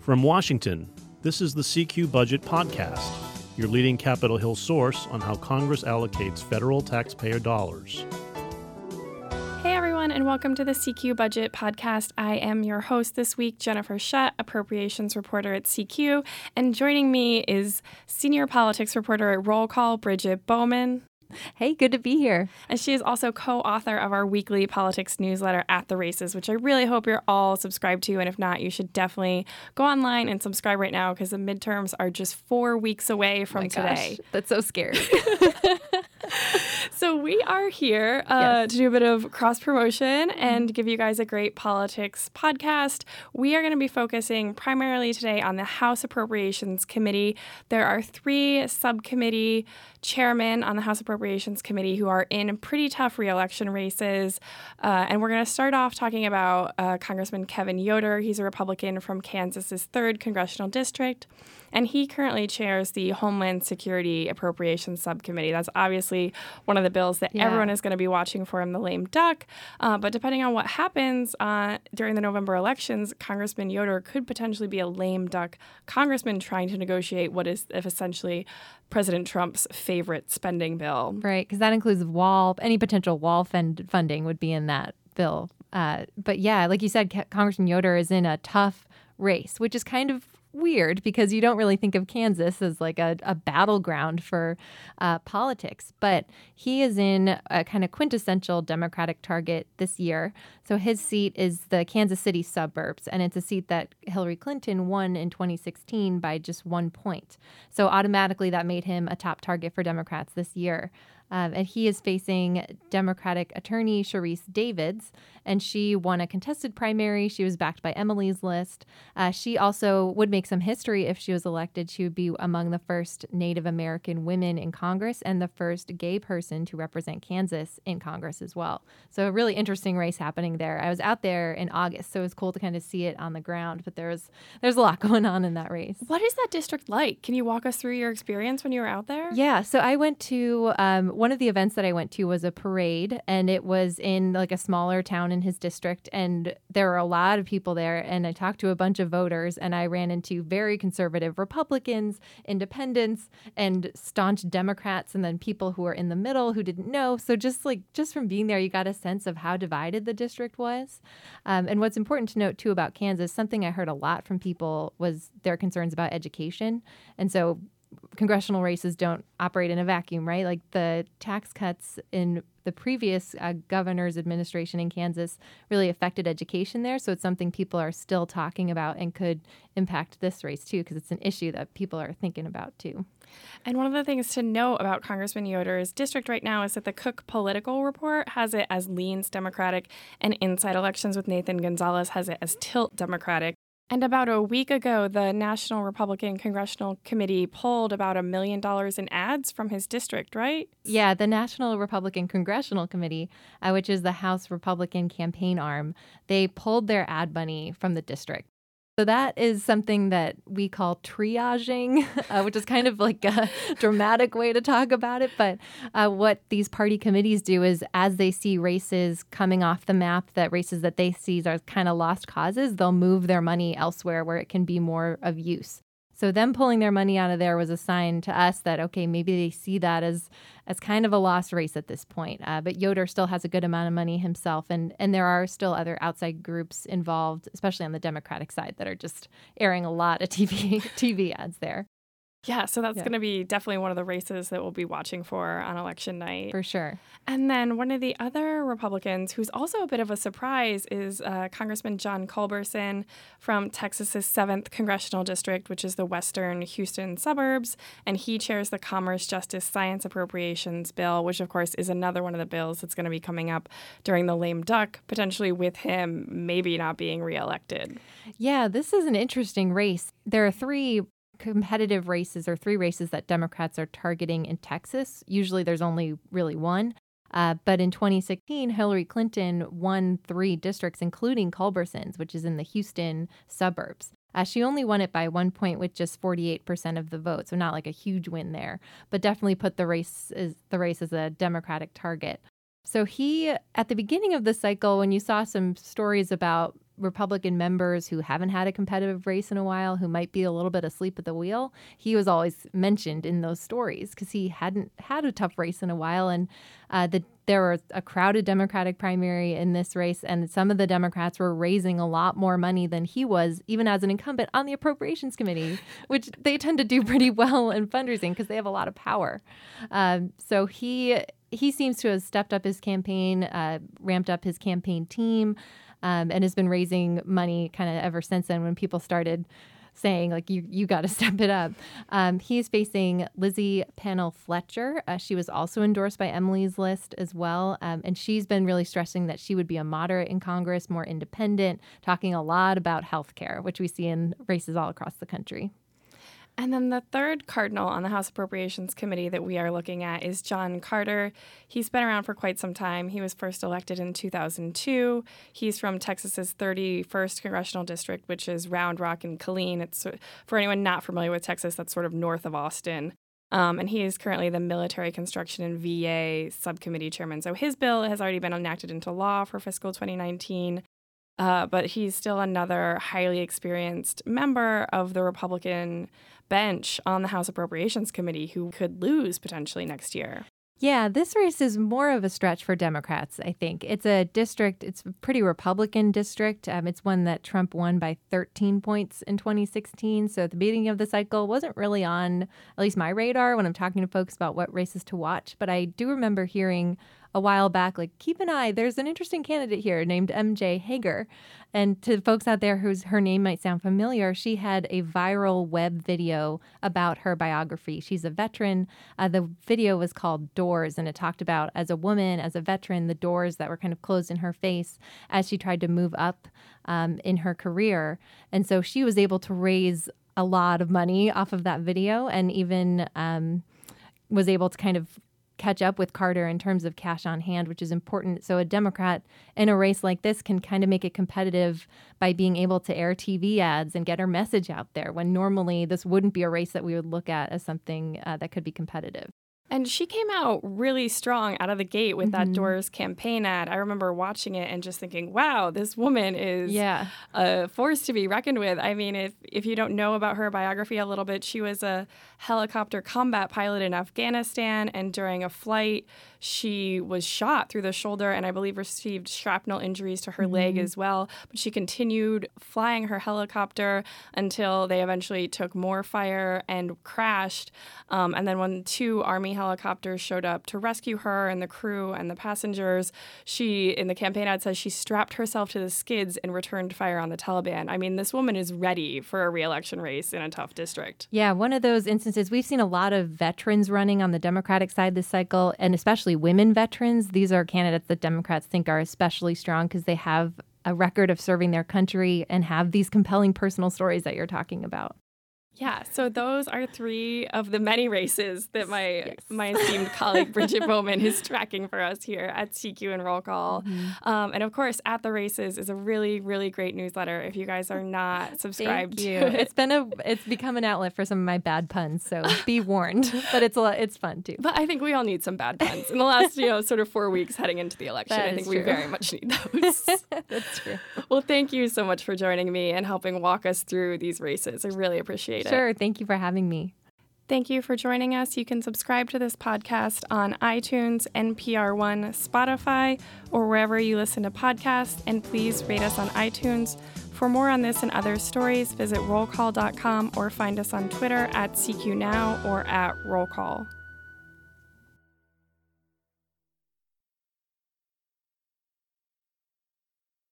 From Washington, this is the CQ Budget Podcast, your leading Capitol Hill source on how Congress allocates federal taxpayer dollars. Hey everyone, and welcome to the CQ Budget Podcast. I am your host this week, Jennifer Shutt, appropriations reporter at CQ, and joining me is senior politics reporter at Roll Call, Bridget Bowman. Hey, good to be here. And she is also co author of our weekly politics newsletter, At the Races, which I really hope you're all subscribed to. And if not, you should definitely go online and subscribe right now because the midterms are just four weeks away from oh today. Gosh, that's so scary. so we are here uh, yes. to do a bit of cross promotion and give you guys a great politics podcast. We are going to be focusing primarily today on the House Appropriations Committee. There are three subcommittee chairmen on the House Appropriations Committee who are in pretty tough reelection races. Uh, and we're going to start off talking about uh, Congressman Kevin Yoder. He's a Republican from Kansas's 3rd Congressional District and he currently chairs the Homeland Security Appropriations Subcommittee. That's obviously one of the bills that yeah. everyone is going to be watching for him, the lame duck. Uh, but depending on what happens uh, during the November elections, Congressman Yoder could potentially be a lame duck congressman trying to negotiate what is essentially President Trump's favorite spending bill. Right, because that includes wall, any potential wall fund funding would be in that bill. Uh, but yeah, like you said, Congressman Yoder is in a tough race, which is kind of weird because you don't really think of Kansas as like a, a battleground for uh, politics. But he is in a kind of quintessential Democratic target this year. So his seat is the Kansas City suburbs, and it's a seat that Hillary Clinton won in 2016 by just one point. So automatically that made him a top target for Democrats this year. Um, and he is facing Democratic attorney Sharice Davids, and she won a contested primary. She was backed by Emily's List. Uh, she also would make some history if she was elected. She would be among the first Native American women in Congress and the first gay person to represent Kansas in Congress as well. So, a really interesting race happening there. I was out there in August, so it was cool to kind of see it on the ground, but there's there's a lot going on in that race. What is that district like? Can you walk us through your experience when you were out there? Yeah, so I went to um, one of the events that I went to was a parade, and it was in like a smaller town in his district, and there were a lot of people there. And I talked to a bunch of voters, and I ran into very conservative Republicans, independents, and staunch Democrats, and then people who were in the middle who didn't know. So just like just from being there, you got a sense of how divided the district was. Um, and what's important to note too about Kansas, something I heard a lot from people was their concerns about education, and so congressional races don't operate in a vacuum, right? Like the tax cuts in the previous uh, governor's administration in Kansas really affected education there. So it's something people are still talking about and could impact this race too, because it's an issue that people are thinking about too. And one of the things to know about Congressman Yoder's district right now is that the Cook Political Report has it as leans Democratic, and Inside Elections with Nathan Gonzalez has it as tilt Democratic. And about a week ago, the National Republican Congressional Committee pulled about a million dollars in ads from his district, right? Yeah, the National Republican Congressional Committee, uh, which is the House Republican campaign arm, they pulled their ad money from the district. So that is something that we call triaging, uh, which is kind of like a dramatic way to talk about it. But uh, what these party committees do is, as they see races coming off the map, that races that they see are kind of lost causes, they'll move their money elsewhere where it can be more of use. So them pulling their money out of there was a sign to us that okay, maybe they see that as as kind of a lost race at this point. Uh, but Yoder still has a good amount of money himself, and and there are still other outside groups involved, especially on the Democratic side, that are just airing a lot of TV TV ads there. Yeah, so that's yeah. going to be definitely one of the races that we'll be watching for on election night. For sure. And then one of the other Republicans who's also a bit of a surprise is uh, Congressman John Culberson from Texas's 7th Congressional District, which is the western Houston suburbs. And he chairs the Commerce, Justice, Science Appropriations Bill, which, of course, is another one of the bills that's going to be coming up during the lame duck, potentially with him maybe not being reelected. Yeah, this is an interesting race. There are three competitive races or three races that Democrats are targeting in Texas. Usually there's only really one. Uh, but in 2016, Hillary Clinton won three districts, including Culberson's, which is in the Houston suburbs. Uh, she only won it by one point with just 48% of the vote, so not like a huge win there, but definitely put the race as the race as a Democratic target. So he, at the beginning of the cycle, when you saw some stories about Republican members who haven't had a competitive race in a while, who might be a little bit asleep at the wheel, he was always mentioned in those stories because he hadn't had a tough race in a while. And uh, the, there was a crowded Democratic primary in this race, and some of the Democrats were raising a lot more money than he was, even as an incumbent on the Appropriations Committee, which they tend to do pretty well in fundraising because they have a lot of power. Um, so he he seems to have stepped up his campaign, uh, ramped up his campaign team, um, and has been raising money kind of ever since then when people started saying like you you got to step it up. Um, he's facing Lizzie Pannill Fletcher. Uh, she was also endorsed by Emily's list as well, um, and she's been really stressing that she would be a moderate in Congress, more independent, talking a lot about health care, which we see in races all across the country. And then the third cardinal on the House Appropriations Committee that we are looking at is John Carter. He's been around for quite some time. He was first elected in 2002. He's from Texas's 31st congressional district, which is Round Rock and Killeen. It's for anyone not familiar with Texas, that's sort of north of Austin. Um, and he is currently the Military Construction and VA Subcommittee Chairman. So his bill has already been enacted into law for fiscal 2019. Uh, but he's still another highly experienced member of the Republican bench on the House Appropriations Committee who could lose potentially next year. Yeah, this race is more of a stretch for Democrats, I think. It's a district, it's a pretty Republican district. Um, it's one that Trump won by 13 points in 2016. So at the beginning of the cycle, wasn't really on at least my radar when I'm talking to folks about what races to watch. But I do remember hearing a while back, like, keep an eye, there's an interesting candidate here named MJ Hegar. And to folks out there whose her name might sound familiar, she had a viral web video about her biography. She's a veteran. Uh, the video was called Doors, and it talked about, as a woman, as a veteran, the doors that were kind of closed in her face as she tried to move up um, in her career. And so she was able to raise a lot of money off of that video and even um, was able to kind of catch up with Carter in terms of cash on hand, which is important. So a Democrat in a race like this can kind of make it competitive by being able to air TV ads and get her message out there when normally this wouldn't be a race that we would look at as something uh, that could be competitive. And she came out really strong out of the gate with mm-hmm. that Doors campaign ad. I remember watching it and just thinking, "Wow, this woman is yeah. a force to be reckoned with." I mean, if if you don't know about her biography a little bit, she was a helicopter combat pilot in Afghanistan, and during a flight, she was shot through the shoulder and I believe received shrapnel injuries to her mm-hmm. leg as well. But she continued flying her helicopter until they eventually took more fire and crashed. Um, and then when two Army helicopters showed up to rescue her and the crew and the passengers, she, in the campaign ad, says she strapped herself to the skids and returned fire on the Taliban. I mean, this woman is ready for a reelection race in a tough district. Yeah, one of those instances, we've seen a lot of veterans running on the Democratic side this cycle, and especially women veterans. These are candidates that Democrats think are especially strong because they have a record of serving their country and have these compelling personal stories that you're talking about. Yeah, so those are three of the many races that my yes. my esteemed colleague Bridget Bowman is tracking for us here at CQ and Roll Call. Mm-hmm. Um, and of course, at the races is a really really great newsletter. If you guys are not subscribed to it, it's been a it's become an outlet for some of my bad puns. So be warned, but it's a lot, it's fun too. But I think we all need some bad puns in the last you know sort of four weeks heading into the election. That I think true. we very much need those. That's true. Well, thank you so much for joining me and helping walk us through these races. I really appreciate it. Sure. Thank you for having me. Thank you for joining us. You can subscribe to this podcast on iTunes, NPR One, Spotify, or wherever you listen to podcasts. And please rate us on iTunes. For more on this and other stories, visit rollcall.com or find us on Twitter at CQ Now or at Roll Call.